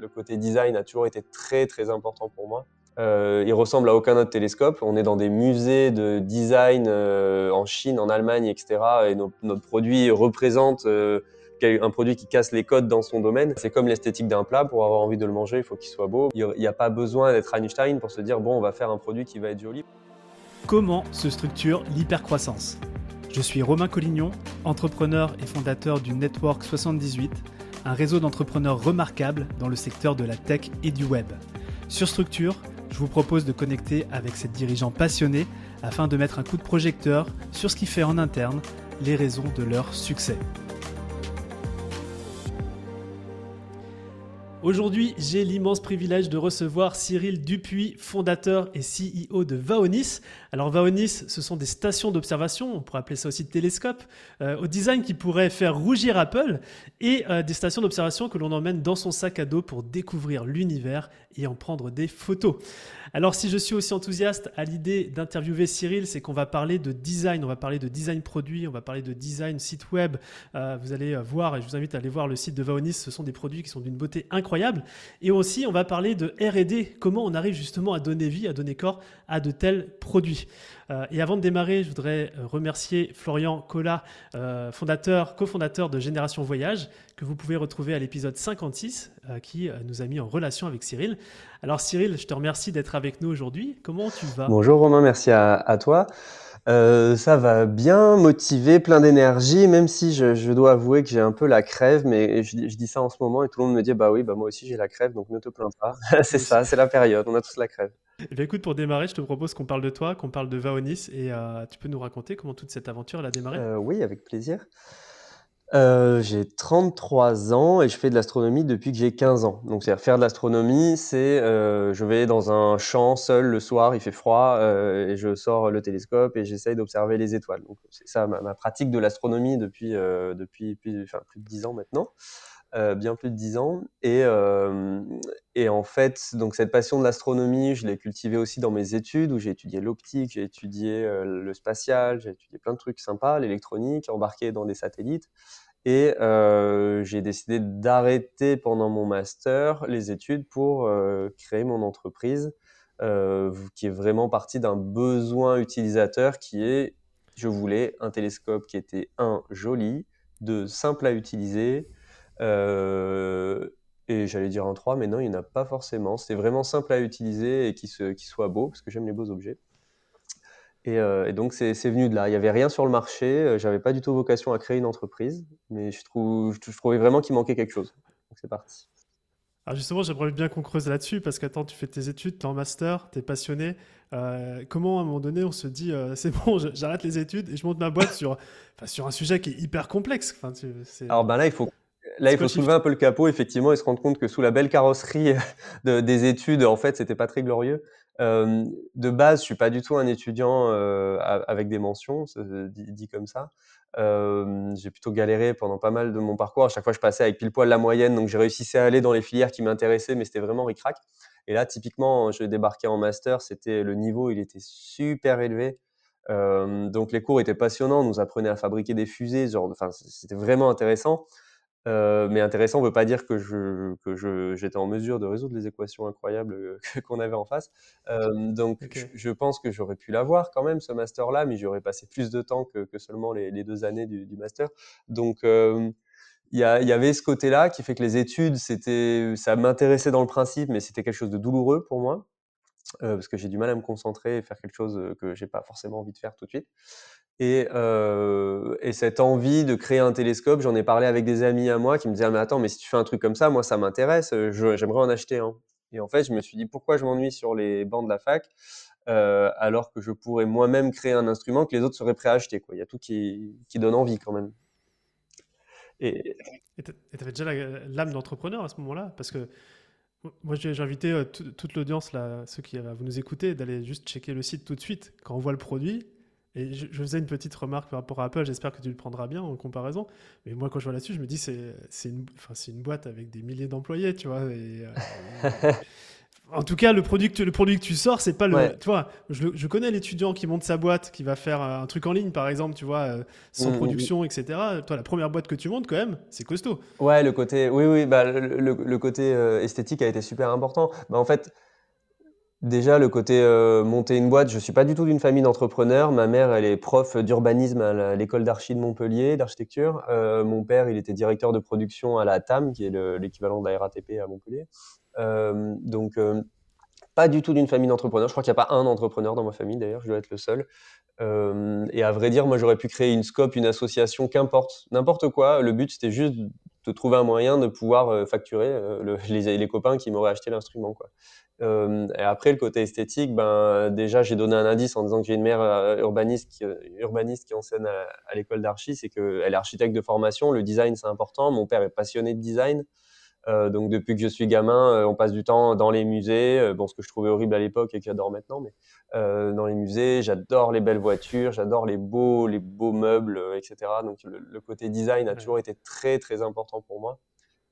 le côté design a toujours été très très important pour moi. Euh, il ressemble à aucun autre télescope. On est dans des musées de design euh, en Chine, en Allemagne, etc. Et notre produit représente euh, un produit qui casse les codes dans son domaine. C'est comme l'esthétique d'un plat. Pour avoir envie de le manger, il faut qu'il soit beau. Il n'y a pas besoin d'être Einstein pour se dire bon, on va faire un produit qui va être joli. Comment se structure l'hypercroissance? Je suis Romain Collignon, entrepreneur et fondateur du Network 78, un réseau d'entrepreneurs remarquables dans le secteur de la tech et du web. Sur Structure, je vous propose de connecter avec ces dirigeants passionnés afin de mettre un coup de projecteur sur ce qui fait en interne les raisons de leur succès. Aujourd'hui, j'ai l'immense privilège de recevoir Cyril Dupuis, fondateur et CEO de Vaonis. Alors Vaonis, ce sont des stations d'observation, on pourrait appeler ça aussi télescope, euh, au design qui pourrait faire rougir Apple, et euh, des stations d'observation que l'on emmène dans son sac à dos pour découvrir l'univers et en prendre des photos. Alors si je suis aussi enthousiaste à l'idée d'interviewer Cyril, c'est qu'on va parler de design, on va parler de design produit, on va parler de design site web. Euh, vous allez voir, et je vous invite à aller voir le site de Vaonis, ce sont des produits qui sont d'une beauté incroyable. Et aussi, on va parler de RD, comment on arrive justement à donner vie, à donner corps à de tels produits. Euh, et avant de démarrer, je voudrais euh, remercier Florian Collat, fondateur, cofondateur de Génération Voyage, que vous pouvez retrouver à l'épisode 56, qui nous a mis en relation avec Cyril. Alors Cyril, je te remercie d'être avec nous aujourd'hui. Comment tu vas? Bonjour Romain, merci à, toi. Euh, ça va bien, motivé, plein d'énergie, même si je, dois avouer que j'ai un peu la crève, mais je, dis ça en ce moment et tout le monde me dit bah oui, bah moi aussi j'ai la crève, donc ne te plains pas. c'est ça, c'est la période, on a tous la crève. Eh écoute, pour démarrer, je te propose qu'on parle de toi, qu'on parle de Vaonis, et euh, tu peux nous raconter comment toute cette aventure a démarré? Euh, Oui, avec plaisir. Euh, j'ai 33 ans et je fais de l'astronomie depuis que j'ai 15 ans. Donc, faire de l'astronomie, c'est je vais dans un champ seul le soir, il fait froid et je sors le télescope et j'essaye d'observer les étoiles. Donc, c'est ça ma, pratique de l'astronomie depuis depuis plus, plus de 10 ans maintenant, bien plus de 10 ans. Et et en fait, donc cette passion de l'astronomie, je l'ai cultivée aussi dans mes études où j'ai étudié l'optique, j'ai étudié le spatial, j'ai étudié plein de trucs sympas, l'électronique, embarqué dans des satellites. Et euh, j'ai décidé d'arrêter pendant mon master les études pour euh, créer mon entreprise, euh, qui est vraiment partie d'un besoin utilisateur qui est, je voulais un télescope qui était un joli, deux simple à utiliser, et j'allais dire un trois, mais non, il n'y en a pas forcément. C'est vraiment simple à utiliser et qui, se, qui soit beau, parce que j'aime les beaux objets. Euh, et, donc, c'est venu de là. Il n'y avait rien sur le marché. Euh, j'avais pas du tout vocation à créer une entreprise, mais je, trouve, je, trouvais vraiment qu'il manquait quelque chose. Donc, c'est parti. Alors justement, j'aimerais bien qu'on creuse là-dessus parce qu'attends, tu fais tes études, tu es en master, tu es passionné. Euh, comment à un moment donné on se dit c'est bon, j'arrête les études et je monte ma boîte sur, sur un sujet qui est hyper complexe enfin, Alors ben là, il faut, là, il faut soulever un peu le capot effectivement et se rendre compte que sous la belle carrosserie de, des études, en fait, c'était pas très glorieux. Euh, de base, je suis pas du tout un étudiant euh, avec des mentions, dit, comme ça. Euh, j'ai plutôt galéré pendant pas mal de mon parcours. À chaque fois, je passais avec pile poil la moyenne, donc j'ai réussi à aller dans les filières qui m'intéressaient, mais c'était vraiment ric Et là, typiquement, je débarquais en master, c'était le niveau, il était super élevé. donc les cours étaient passionnants, on nous apprenait à fabriquer des fusées, genre, enfin, c'était vraiment intéressant. Euh, mais intéressant ne veut pas dire que je que j'étais en mesure de résoudre les équations incroyables euh, qu'on avait en face. Euh, donc je, pense que j'aurais pu l'avoir quand même ce master-là, mais j'aurais passé plus de temps que, que seulement les, les, deux années du, du master. Donc il y, a, y, avait ce côté-là qui fait que les études, c'était ça m'intéressait dans le principe, mais c'était quelque chose de douloureux pour moi. Parce que j'ai du mal à me concentrer et faire quelque chose que j'ai pas forcément envie de faire tout de suite. Et, euh, et, cette envie de créer un télescope, j'en ai parlé avec des amis à moi qui me disaient ah, mais attends mais si tu fais un truc comme ça, moi ça m'intéresse, euh, j'aimerais en acheter un. Et en fait je me suis dit pourquoi je m'ennuie sur les bancs de la fac euh, alors que je pourrais moi-même créer un instrument que les autres seraient prêts à acheter. Il y a tout qui, qui donne envie quand même. Et tu avais déjà l'âme d'entrepreneur à ce moment-là parce que moi, j'ai invité euh, toute l'audience, ceux qui vous nous écouter, d'aller juste checker le site tout de suite quand on voit le produit et je, faisais une petite remarque par rapport à Apple, j'espère que tu le prendras bien en comparaison. Mais moi, quand je vois là-dessus, je me dis, c'est une, boîte avec des milliers d'employés, tu vois. Euh, En tout cas, le produit que, le produit que tu sors, c'est pas le. Tu vois, je, connais l'étudiant qui monte sa boîte, qui va faire un truc en ligne, par exemple, tu vois, euh, sans mm, mm, production, mm. etc. Toi, la première boîte que tu montes, quand même, c'est costaud. Ouais, le côté. Oui, oui, bah, le, côté euh, esthétique a été super important. Bah, en fait, déjà, le côté euh, monter une boîte, je suis pas du tout d'une famille d'entrepreneurs. Ma mère, elle est prof d'urbanisme à l'école d'archi de Montpellier, d'architecture. mon père, il était directeur de production à la TAM, qui est l'équivalent de la RATP à Montpellier. Euh, donc, euh, pas du tout d'une famille d'entrepreneurs. Je crois qu'il n'y a pas un entrepreneur dans ma famille, d'ailleurs, je dois être le seul. Euh, et à vrai dire, moi, j'aurais pu créer une scope, une association, qu'importe, n'importe quoi. Le but, c'était juste de trouver un moyen de pouvoir facturer les, copains qui m'auraient acheté l'instrument. Et après, le côté esthétique, ben, déjà, j'ai donné un indice en disant que j'ai une mère urbaniste, qui, urbaniste qui enseigne à, à l'école d'archi, c'est qu'elle est architecte de formation, le design, c'est important. Mon père est passionné de design. Euh, donc depuis que je suis gamin, euh, on passe du temps dans les musées. Euh, bon, ce que je trouvais horrible à l'époque et que j'adore maintenant, mais dans les musées, j'adore les belles voitures, j'adore les beaux, les beaux meubles, etc. Donc le, côté design a toujours été très très important pour moi.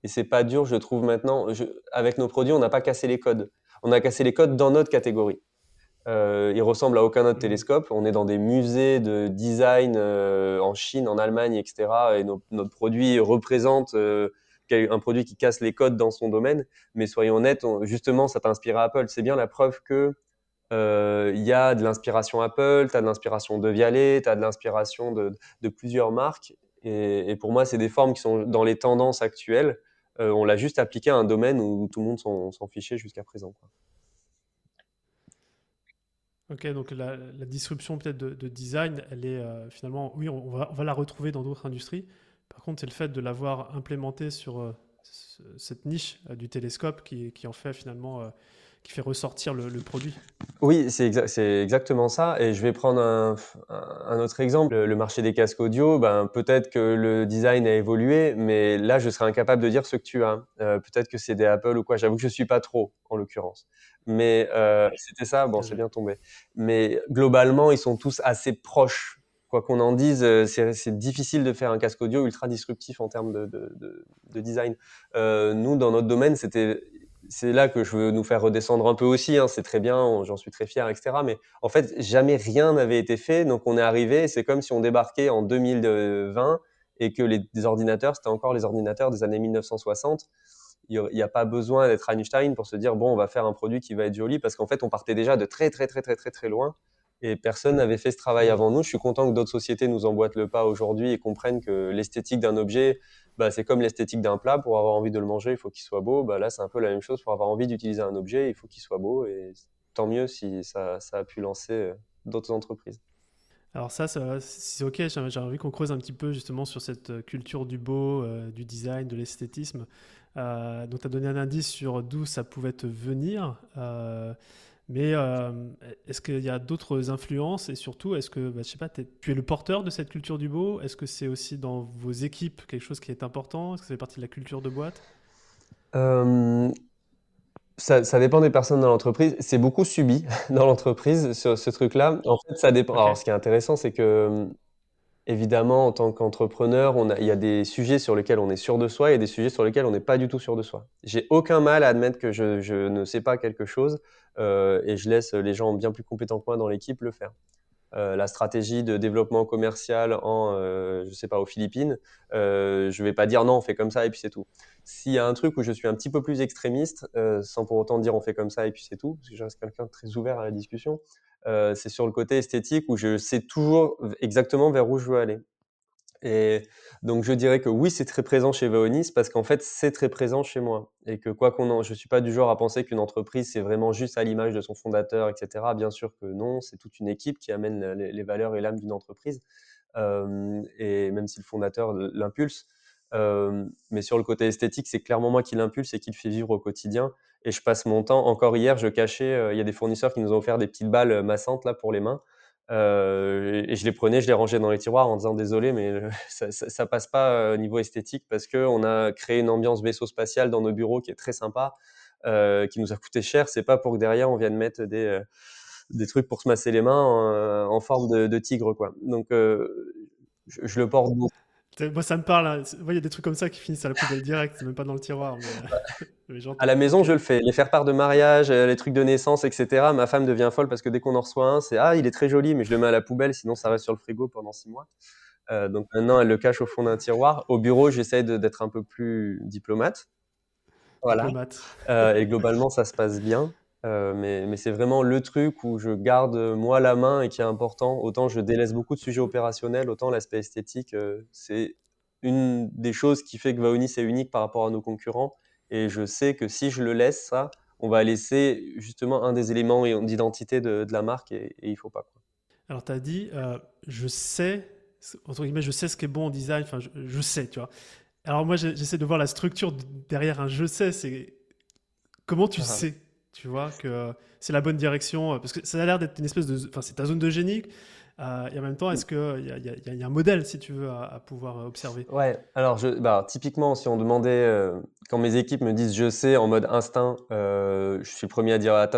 Et c'est pas dur, je trouve maintenant. avec nos produits, on n'a pas cassé les codes. On a cassé les codes dans notre catégorie. Euh, il ressemble à aucun autre mmh. télescope. On est dans des musées de design en Chine, en Allemagne, etc. Et notre produit représente un produit qui casse les codes dans son domaine. Mais soyons honnêtes, justement, ça t'a inspiré Apple. C'est bien la preuve que euh, il y a de l'inspiration Apple, tu as de l'inspiration de Vialet, tu as de l'inspiration de, plusieurs marques. Et, pour moi, c'est des formes qui sont dans les tendances actuelles. Euh, on l'a juste appliqué à un domaine où tout le monde s'en fichait jusqu'à présent. Ok, donc la, disruption peut-être de, design, elle est euh, finalement, oui, on va, la retrouver dans d'autres industries. Par contre, c'est le fait de l'avoir implémenté sur euh, cette niche euh, du télescope qui, en fait finalement euh, qui fait ressortir le, produit. Oui, c'est exactement ça. Et je vais prendre un, autre exemple. Le, marché des casques audio, ben, peut-être que le design a évolué, mais là, je serais incapable de dire ce que tu as. peut-être que c'est des Apple ou quoi. J'avoue que je ne suis pas trop, en l'occurrence. Mais c'était ça, bon, c'est bien tombé. Mais globalement, ils sont tous assez proches quoi qu'on en dise, euh, c'est difficile de faire un casque audio ultra disruptif en termes de, design. Euh, nous, dans notre domaine, c'était c'est là que je veux nous faire redescendre un peu aussi. Hein. c'est très bien, j'en suis très fier, etc. Mais en fait, jamais rien n'avait été fait. Donc, on est arrivé. C'est comme si on débarquait en 2020 et que les, ordinateurs, c'était encore les ordinateurs des années 1960. Il n'y a pas besoin d'être Einstein pour se dire bon, on va faire un produit qui va être joli parce qu'en fait, on partait déjà de très, très, très, très, très, très loin et personne n'avait fait ce travail avant nous. Je suis content que d'autres sociétés nous emboîtent le pas aujourd'hui et comprennent que l'esthétique d'un objet, bah, c'est comme l'esthétique d'un plat. Pour avoir envie de le manger, il faut qu'il soit beau. Bah, là, c'est un peu la même chose. Pour avoir envie d'utiliser un objet, il faut qu'il soit beau. Et tant mieux si ça, ça a pu lancer euh, d'autres entreprises. Alors ça, c'est ok, j'ai envie qu'on creuse un petit peu justement sur cette euh, culture du beau, euh, du design, de l'esthétisme. donc tu as donné un indice sur d'où ça pouvait te venir. Mais euh, est-ce qu'il y a d'autres influences? Et surtout, est-ce que, bah, je sais pas, tu es le porteur de cette culture du beau? Est-ce que c'est aussi dans vos équipes quelque chose qui est important? Est-ce que ça fait partie de la culture de boîte? Euh, ça, ça, dépend des personnes dans l'entreprise. C'est beaucoup subi dans l'entreprise, ce, ce truc-là. En fait, ça dépend. Alors, ce qui est intéressant, c'est que évidemment, en tant qu'entrepreneur, il y a des sujets sur lesquels on est sûr de soi et des sujets sur lesquels on n'est pas du tout sûr de soi. J'ai aucun mal à admettre que je, ne sais pas quelque chose euh, et je laisse les gens bien plus compétents que moi dans l'équipe le faire. Euh, la stratégie de développement commercial en, euh, je sais pas, aux Philippines, euh, je vais pas dire non, on fait comme ça et puis c'est tout. S'il y a un truc où je suis un petit peu plus extrémiste, sans pour autant dire on fait comme ça et puis c'est tout, parce que je reste quelqu'un de très ouvert à la discussion, euh, c'est sur le côté esthétique où je sais toujours exactement vers où je veux aller. Et donc je dirais que oui, c'est très présent chez Vaonis parce qu'en fait, c'est très présent chez moi. Et que quoi qu'on en... Je ne suis pas du genre à penser qu'une entreprise, c'est vraiment juste à l'image de son fondateur, etc. Bien sûr que non, c'est toute une équipe qui amène les, valeurs et l'âme d'une entreprise. Euh, et même si le fondateur l'impulse. Euh, mais sur le côté esthétique, c'est clairement moi qui l'impulse et qui le fait vivre au quotidien et je passe mon temps. Encore hier, je cachais, euh, il y a des fournisseurs qui nous ont offert des petites balles massantes là pour les mains. Euh, et je les prenais, je les rangeais dans les tiroirs en disant désolé, mais ça, ça, passe pas au niveau esthétique parce qu'on a créé une ambiance vaisseau spatial dans nos bureaux qui est très sympa, qui nous a coûté cher. C'est pas pour que derrière on vienne mettre des, des trucs pour se masser les mains en, forme de, tigre, quoi. Donc je, je, le porte beaucoup Moi, ça me parle. Hein. Il y a des trucs comme ça qui finissent à la poubelle direct, même pas dans le tiroir. à la maison, je le fais. Les faire part de mariage, les trucs de naissance, etc. Ma femme devient folle parce que dès qu'on en reçoit un, c'est Ah, il est très joli, mais je le mets à la poubelle, sinon ça reste sur le frigo pendant six mois. Euh, donc maintenant, elle le cache au fond d'un tiroir. Au bureau, j'essaie d'être un peu plus diplomate. Voilà. Euh, et globalement, ça se passe bien. Euh, mais, mais c'est vraiment le truc où je garde moi la main et qui est important. Autant je délaisse beaucoup de sujets opérationnels, autant l'aspect esthétique, c'est une des choses qui fait que Vaonis est unique par rapport à nos concurrents. Et je sais que si je le laisse, ça, on va laisser justement un des éléments d'identité de, de, la marque et, il il faut pas. Alors, tu as dit, je sais entre guillemets, je sais ce qui est bon en design, enfin, je, sais, tu vois. Alors moi, j'essaie de voir la structure derrière un je sais, c'est comment tu ah. sais, tu vois, que c'est la bonne direction, parce que ça a l'air d'être une espèce de, enfin, c'est ta zone de génie, euh, et en même temps, est-ce qu'il y, y, a un modèle, si tu veux, à, pouvoir observer? Ouais, alors je, bah, typiquement, si on demandait, euh, quand mes équipes me disent je sais en mode instinct, euh, je suis le premier à dire ah,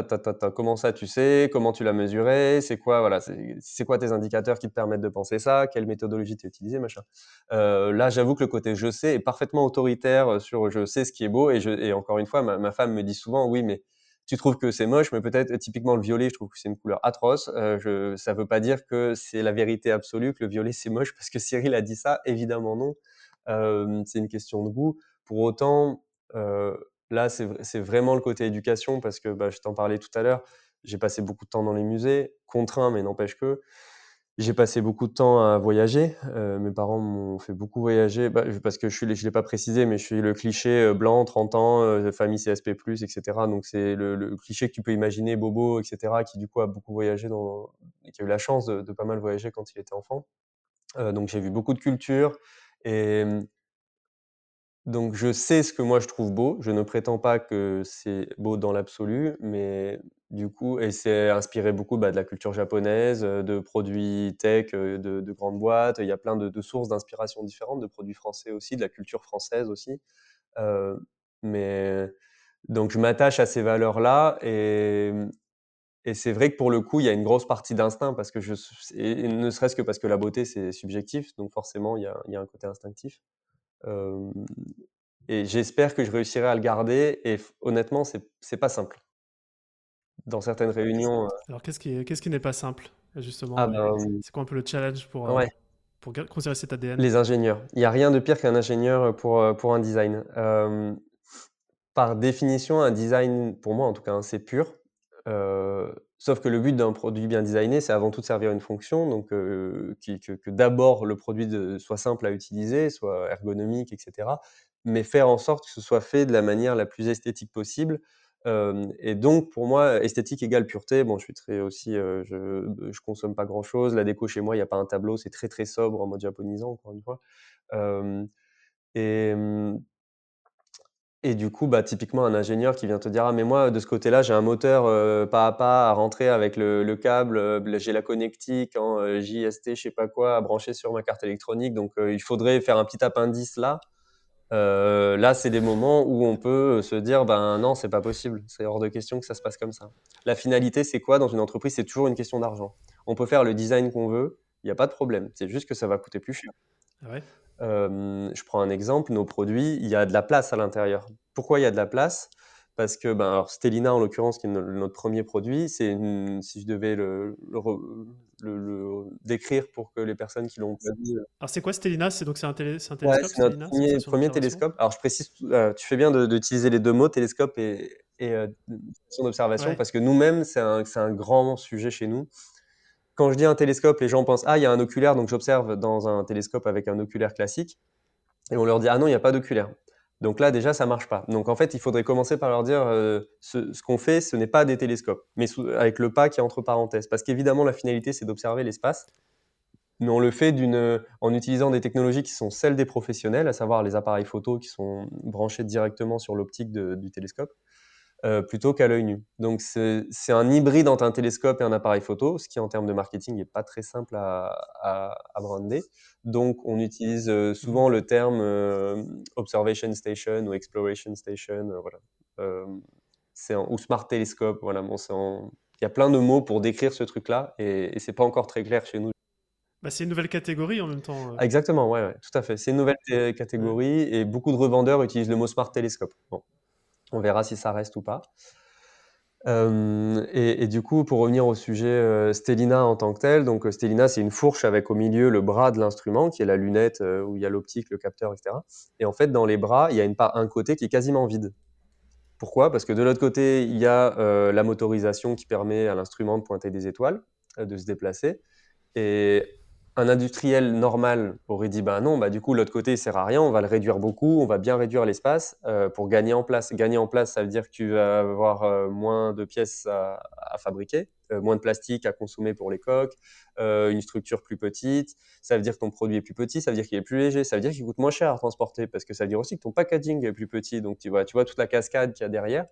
comment ça tu sais, comment tu l'as mesuré, c'est quoi, voilà, c'est quoi tes indicateurs qui te permettent de penser ça, quelle méthodologie tu as utilisée, machin. là, j'avoue que le côté je sais est parfaitement autoritaire sur je sais ce qui est beau, et, je, et encore une fois, ma, ma femme me dit souvent oui, mais tu trouves que c'est moche, mais peut-être typiquement le violet, je trouve que c'est une couleur atroce. Euh, je, ça ne veut pas dire que c'est la vérité absolue, que le violet c'est moche, parce que Cyril a dit ça, évidemment non. Euh, c'est une question de goût. Pour autant, euh, là c'est vraiment le côté éducation, parce que bah, je t'en parlais tout à l'heure, j'ai passé beaucoup de temps dans les musées, contraint, mais n'empêche que. J'ai passé beaucoup de temps à voyager. Euh, mes parents m'ont fait beaucoup voyager bah, parce que je suis, je l'ai pas précisé, mais je suis le cliché euh, blanc, 30 ans, euh, famille CSP+, etc. Donc c'est le, cliché que tu peux imaginer, bobo, etc. Qui du coup a beaucoup voyagé qui a eu la chance de, pas mal voyager quand il était enfant. donc j'ai vu beaucoup de cultures et donc je sais ce que moi je trouve beau. Je ne prétends pas que c'est beau dans l'absolu, mais du coup, et c'est inspiré beaucoup bah, de la culture japonaise, de produits tech, de, grandes boîtes. Il y a plein de, sources d'inspiration différentes, de produits français aussi, de la culture française aussi. mais donc je m'attache à ces valeurs-là et, et c'est vrai que pour le coup, il y a une grosse partie d'instinct parce que je, ne serait-ce que parce que la beauté c'est subjectif, donc forcément il y a, il y a un côté instinctif et j'espère que je réussirai à le garder. Et honnêtement, c'est pas simple. Dans certaines réunions. Alors, qu'est-ce qui, qu'est-ce qui n'est pas simple, justement ah ben, C'est quoi un peu le challenge pour, pour conserver cet ADN Les ingénieurs. Il n'y a rien de pire qu'un ingénieur pour, pour un design. par définition, un design, pour moi en tout cas, hein, c'est pur. Sauf que le but d'un produit bien designé, c'est avant tout de servir une fonction, donc euh, que, d'abord le produit soit simple à utiliser, soit ergonomique, etc. Mais faire en sorte que ce soit fait de la manière la plus esthétique possible. Et donc, pour moi, esthétique égale pureté. Bon, je suis très aussi, je, je consomme pas grand chose. La déco chez moi, il n'y a pas un tableau, c'est très très sobre en mode japonisant, encore une fois. et du coup, bah, typiquement, un ingénieur qui vient te dire: «Ah mais moi, de ce côté-là, j'ai un moteur, pas à pas à rentrer avec le câble, euh, j'ai la connectique en, JST je sais pas quoi à brancher sur ma carte électronique donc il faudrait faire un petit appendice là». Là, c'est des moments où on peut, se dire: «Ben non, c'est pas possible, c'est hors de question que ça se passe comme ça». La finalité, c'est quoi dans une entreprise? C'est toujours une question d'argent. On peut faire le design qu'on veut, il y a pas de problème, c'est juste que ça va coûter plus cher. Ah ouais? je prends un exemple, nos produits, il y a de la place à l'intérieur. Pourquoi il y a de la place? Parce que ben, alors Stellina, en l'occurrence, qui est notre premier produit, c'est si je devais le, le, décrire pour que les personnes qui l'ont pas vu. Alors c'est quoi Stellina? C'est donc c'est un, télescope ouais, c'est notre premier, télescope. Alors je précise, euh, tu fais bien d'utiliser les deux mots, télescope et, et euh, d'observation, parce que nous-mêmes, c'est un, un grand sujet chez nous quand je dis un télescope, les gens pensent ah il y a un oculaire, donc j'observe dans un télescope avec un oculaire classique, et on leur dit ah non il n'y a pas d'oculaire. Donc là déjà ça marche pas. Donc en fait il faudrait commencer par leur dire euh, ce, qu'on fait ce n'est pas des télescopes, mais avec le pas qui est entre parenthèses, parce qu'évidemment la finalité c'est d'observer l'espace, mais on le fait en utilisant des technologies qui sont celles des professionnels, à savoir les appareils photo qui sont branchés directement sur l'optique du télescope. Euh, plutôt qu'à l'œil nu. Donc c'est un hybride entre un télescope et un appareil photo, ce qui en termes de marketing n'est pas très simple à, à, brander. Donc on utilise euh, souvent le terme euh, observation station ou exploration station, voilà. c'est ou smart télescope, voilà. Bon, il y a plein de mots pour décrire ce truc-là et, et c'est pas encore très clair chez nous. Bah, c'est une nouvelle catégorie en même temps. Exactement, ouais, tout à fait. C'est une nouvelle catégorie et beaucoup de revendeurs utilisent le mot smart télescope. Bon. On verra si ça reste ou pas. et, du coup, pour revenir au sujet Stellina en tant que tel, donc Stellina, c'est une fourche avec au milieu le bras de l'instrument, qui est la lunette où il y a l'optique, le capteur, etc. Et en fait, dans les bras, il y a une part, un côté qui est quasiment vide. Pourquoi? Parce que de l'autre côté, il y a la motorisation qui permet à l'instrument de pointer des étoiles, de se déplacer. Et un industriel normal aurait dit bah non, bah du coup l'autre côté il sert à rien, on va le réduire beaucoup, on va bien réduire l'espace euh, pour gagner en place. Gagner en place, ça veut dire que tu vas avoir euh, moins de pièces à, fabriquer, euh, moins de plastique à consommer pour les coques, une structure plus petite. Ça veut dire que ton produit est plus petit, ça veut dire qu'il est plus léger, ça veut dire qu'il coûte moins cher à transporter parce que ça veut dire aussi que ton packaging est plus petit. Donc tu vois, tu vois toute la cascade qu'il y a derrière.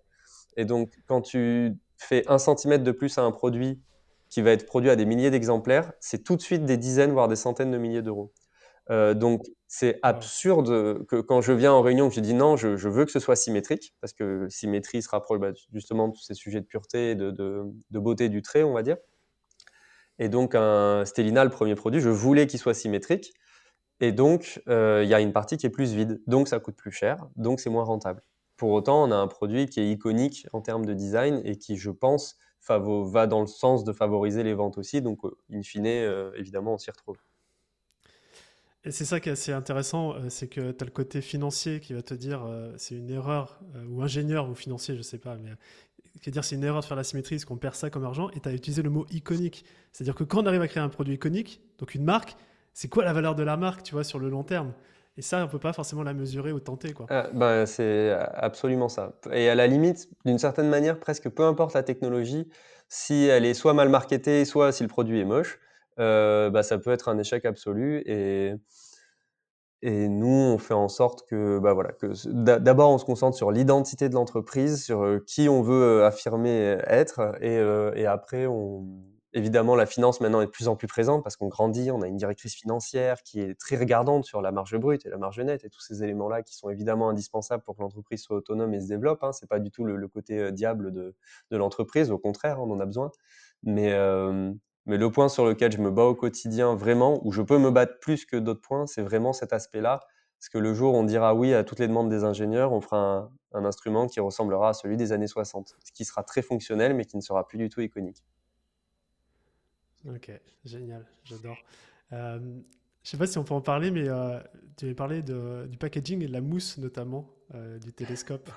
Et donc quand tu fais un centimètre de plus à un produit qui va être produit à des milliers d'exemplaires, c'est tout de suite des dizaines, voire des centaines de milliers d'euros. Euh, donc, c'est absurde que quand je viens en réunion, que je dis non, je, veux que ce soit symétrique, parce que symétrie se rapproche bah, justement de ces sujets de pureté et de, beauté du trait, on va dire. Et donc, un Stellina, le premier produit, je voulais qu'il soit symétrique. Et donc, euh, il y a une partie qui est plus vide. Donc, ça coûte plus cher. Donc, c'est moins rentable. Pour autant, on a un produit qui est iconique en termes de design et qui, je pense, va dans le sens de favoriser les ventes aussi. Donc, euh, in fine, euh, évidemment, on s'y retrouve. Et c'est ça qui est assez intéressant, euh, c'est que tu as le côté financier qui va te dire c'est une erreur, ou ingénieur ou financier, je sais pas, mais qui va dire c'est une erreur de faire la symétrie, parce qu'on perd ça comme argent, et tu as utilisé le mot iconique. C'est-à-dire que quand on arrive à créer un produit iconique, donc une marque, c'est quoi la valeur de la marque, tu vois, sur le long terme? Et ça, on ne peut pas forcément la mesurer ou tenter. Quoi. Bah, c'est absolument ça. Et à la limite, d'une certaine manière, presque peu importe la technologie, si elle est soit mal marketée, soit si le produit est moche, euh, bah, ça peut être un échec absolu. Et, et nous, on fait en sorte que, bah, voilà, d'abord, on se concentre sur l'identité de l'entreprise, sur euh, qui on veut euh, affirmer être, et, et après, on, Évidemment, la finance maintenant est de plus en plus présente parce qu'on grandit, on a une directrice financière qui est très regardante sur la marge brute et la marge nette et tous ces éléments-là qui sont évidemment indispensables pour que l'entreprise soit autonome et se développe. Hein. Ce n'est pas du tout le, côté euh, diable de, l'entreprise, au contraire, on en a besoin. Mais, euh, mais le point sur lequel je me bats au quotidien vraiment, où je peux me battre plus que d'autres points, c'est vraiment cet aspect-là. Parce que le jour où on dira oui à toutes les demandes des ingénieurs, on fera un instrument qui ressemblera à celui des années 60, ce qui sera très fonctionnel mais qui ne sera plus du tout iconique. Ok, génial, j'adore. Euh, je sais pas si on peut en parler, mais euh, tu avais parlé de, du packaging et de la mousse notamment euh, du télescope.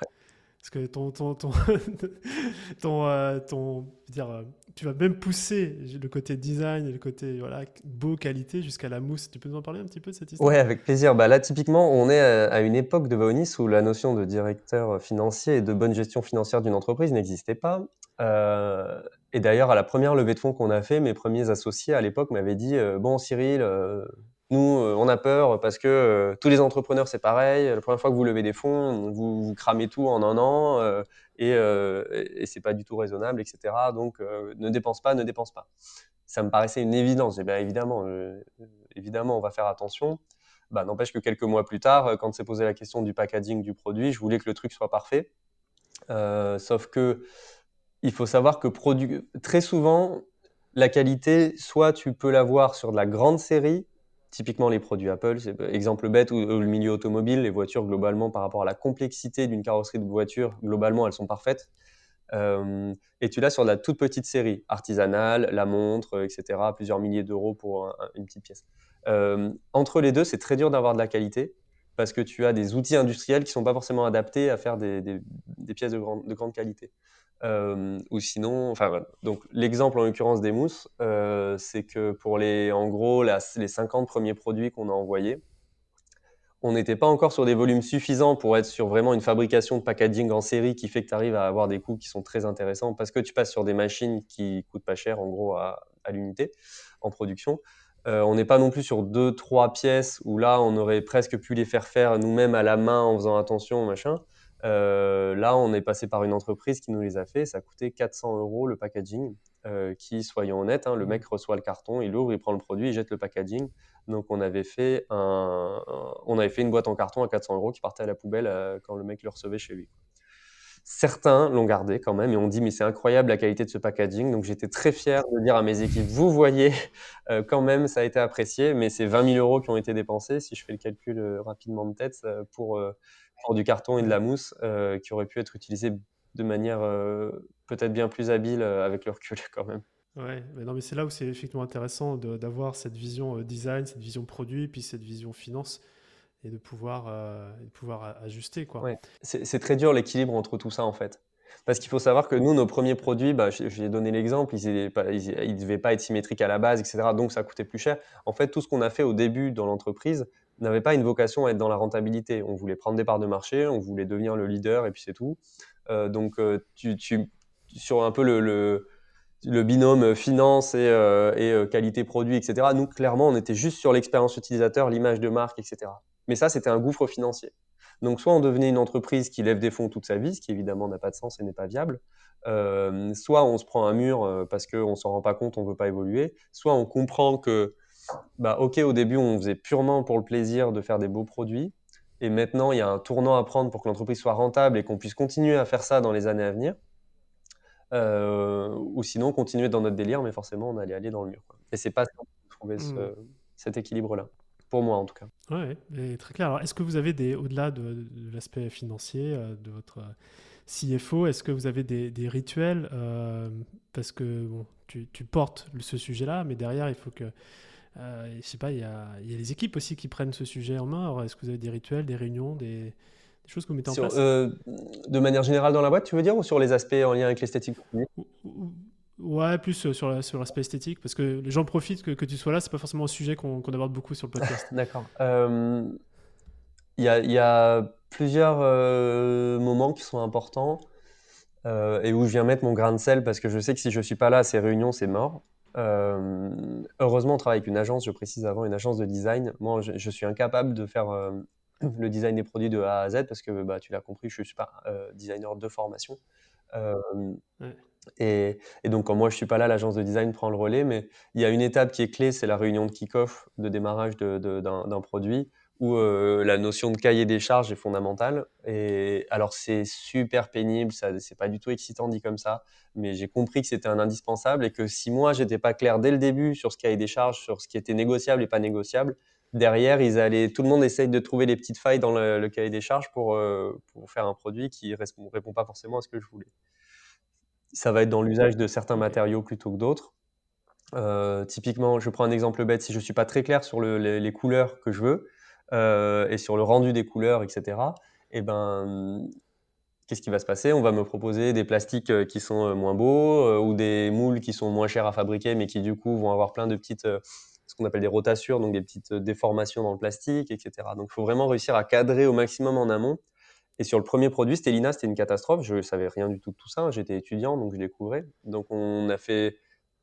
Parce que ton, ton, ton, ton, euh, ton dire, tu vas même pousser le côté design et le côté voilà, beau qualité jusqu'à la mousse. Tu peux nous en parler un petit peu de cette histoire? Ouais, avec plaisir. Bah, là, typiquement, on est à, une époque de Vaonis où la notion de directeur financier et de bonne gestion financière d'une entreprise n'existait pas. Euh, et d'ailleurs, à la première levée de fonds qu'on a fait, mes premiers associés à l'époque m'avaient dit euh, Bon, Cyril, euh, nous, on a peur parce que tous les entrepreneurs, c'est pareil. La première fois que vous levez des fonds, vous, cramez tout en un an et, et c'est pas du tout raisonnable, etc. Donc, ne dépense pas, ne dépense pas. Ça me paraissait une évidence. Et bien évidemment, évidemment, on va faire attention. Bah, N'empêche que quelques mois plus tard, quand s'est posé la question du packaging du produit, je voulais que le truc soit parfait. sauf que il faut savoir que très souvent, la qualité, soit tu peux l'avoir sur de la grande série, typiquement les produits Apple, exemple bête, ou, le milieu automobile, les voitures globalement par rapport à la complexité d'une carrosserie de voiture, globalement elles sont parfaites. Euh, et tu l'as sur de la toute petite série, artisanale, la montre, etc., plusieurs milliers d'euros pour une petite pièce. Euh, entre les deux, c'est très dur d'avoir de la qualité parce que tu as des outils industriels qui ne sont pas forcément adaptés à faire des, pièces de grande qualité. Euh, ou sinon, Donc l'exemple en l'occurrence des mousses, euh, c'est que pour les, en gros, les 50 premiers produits qu'on a envoyés, on n'était pas encore sur des volumes suffisants pour être sur vraiment une fabrication de packaging en série qui fait que tu arrives à avoir des coûts qui sont très intéressants parce que tu passes sur des machines qui coûtent pas cher en gros à, l'unité en production. Euh, on n'est pas non plus sur deux, trois pièces où là on aurait presque pu les faire faire nous-mêmes à la main en faisant attention, machin. Euh, là, on est passé par une entreprise qui nous les a fait. Ça a coûté 400 euros le packaging. Euh, qui, soyons honnêtes, hein, le mec reçoit le carton, il ouvre, il prend le produit, il jette le packaging. Donc, on avait fait, un, on avait fait une boîte en carton à 400 euros qui partait à la poubelle euh, quand le mec le recevait chez lui. Certains l'ont gardé quand même et ont dit mais c'est incroyable la qualité de ce packaging. Donc j'étais très fier de dire à mes équipes, vous voyez, euh, quand même ça a été apprécié, mais c'est 20 000 euros qui ont été dépensés, si je fais le calcul euh, rapidement de tête, pour, pour, du carton et de la mousse qui aurait pu être utilisé de manière peut-être bien plus habile avec le recul quand même. Ouais, mais non, mais c'est là où c'est effectivement intéressant d'avoir cette vision design, cette vision produit, puis cette vision finance et de pouvoir, euh, de pouvoir ajuster. Quoi. C'est très dur l'équilibre entre tout ça en fait. Parce qu'il faut savoir que nous, nos premiers produits, bah, j'ai donné l'exemple, ils ne devaient pas être symétriques à la base, etc. Donc ça coûtait plus cher. En fait, tout ce qu'on a fait au début dans l'entreprise n'avait pas une vocation à être dans la rentabilité. On voulait prendre des parts de marché, on voulait devenir le leader et puis c'est tout. Euh, donc euh, tu, tu, sur un peu le, le, le binôme finance et, et qualité produit, etc. Nous, clairement, on était juste sur l'expérience utilisateur, l'image de marque, etc. Mais ça, c'était un gouffre financier. Donc, soit on devenait une entreprise qui lève des fonds toute sa vie, ce qui évidemment n'a pas de sens et n'est pas viable. Euh, soit on se prend un mur euh, parce qu'on ne s'en rend pas compte, on ne veut pas évoluer. Soit on comprend que, bah, ok, au début, on faisait purement pour le plaisir de faire des beaux produits. Et maintenant, il y a un tournant à prendre pour que l'entreprise soit rentable et qu'on puisse continuer à faire ça dans les années à venir. Euh, ou sinon, continuer dans notre délire, mais forcément, on allait aller dans le mur. Et c'est pas simple de trouver mmh. cet équilibre-là pour moi en tout cas. Oui, très clair. Alors, est-ce que vous avez des, au-delà de, l'aspect financier euh, de votre euh, CFO, est-ce que vous avez des, rituels euh, Parce que bon, tu, portes ce sujet-là, mais derrière, il faut que. je sais pas, il y, a, il y, a, les équipes aussi qui prennent ce sujet en main. Alors, est-ce que vous avez des rituels, des réunions, des, choses que vous mettez en place? De manière générale dans la boîte, tu veux dire, ou sur les aspects en lien avec l'esthétique? Ouais, plus euh, sur, sur l'aspect esthétique, parce que les gens profitent que, que tu sois là, c'est pas forcément un sujet qu'on aborde beaucoup sur le podcast. D'accord. Euh, il y, a, y, a, plusieurs euh, moments qui sont importants et où je viens mettre mon grain de sel, parce que je sais que si je suis pas là à ces réunions, c'est mort. heureusement, on travaille avec une agence, je précise avant, une agence de design. Moi, je, suis incapable de faire le design des produits de A à Z, parce que bah, tu l'as compris, je suis pas designer de formation. Ouais. Et, donc, quand moi je suis pas là, l'agence de design prend le relais. Mais il y a une étape qui est clé, c'est la réunion de kick-off, de démarrage d'un produit, où euh, la notion de cahier des charges est fondamentale. Et alors, c'est super pénible, c'est pas du tout excitant dit comme ça, mais j'ai compris que c'était un indispensable et que si moi j'étais pas clair dès le début sur ce cahier des charges, sur ce qui était négociable et pas négociable, derrière, ils allaient, tout le monde essaye de trouver les petites failles dans le, cahier des charges pour, euh, pour faire un produit qui répond, répond pas forcément à ce que je voulais ça va être dans l'usage de certains matériaux plutôt que d'autres. Euh, typiquement, je prends un exemple bête, si je ne suis pas très clair sur les, couleurs que je veux euh, et sur le rendu des couleurs, etc., et eh ben, qu'est-ce qui va se passer? On va me proposer des plastiques euh, qui sont moins beaux ou des moules qui sont moins chers à fabriquer, mais qui du coup vont avoir plein de petites, ce qu'on appelle des rotations, donc des petites déformations dans le plastique, etc. Donc il faut vraiment réussir à cadrer au maximum en amont et sur le premier produit, Stellina, c'était une catastrophe. Je ne savais rien du tout de tout ça. J'étais étudiant, donc je découvrais. Donc on a fait,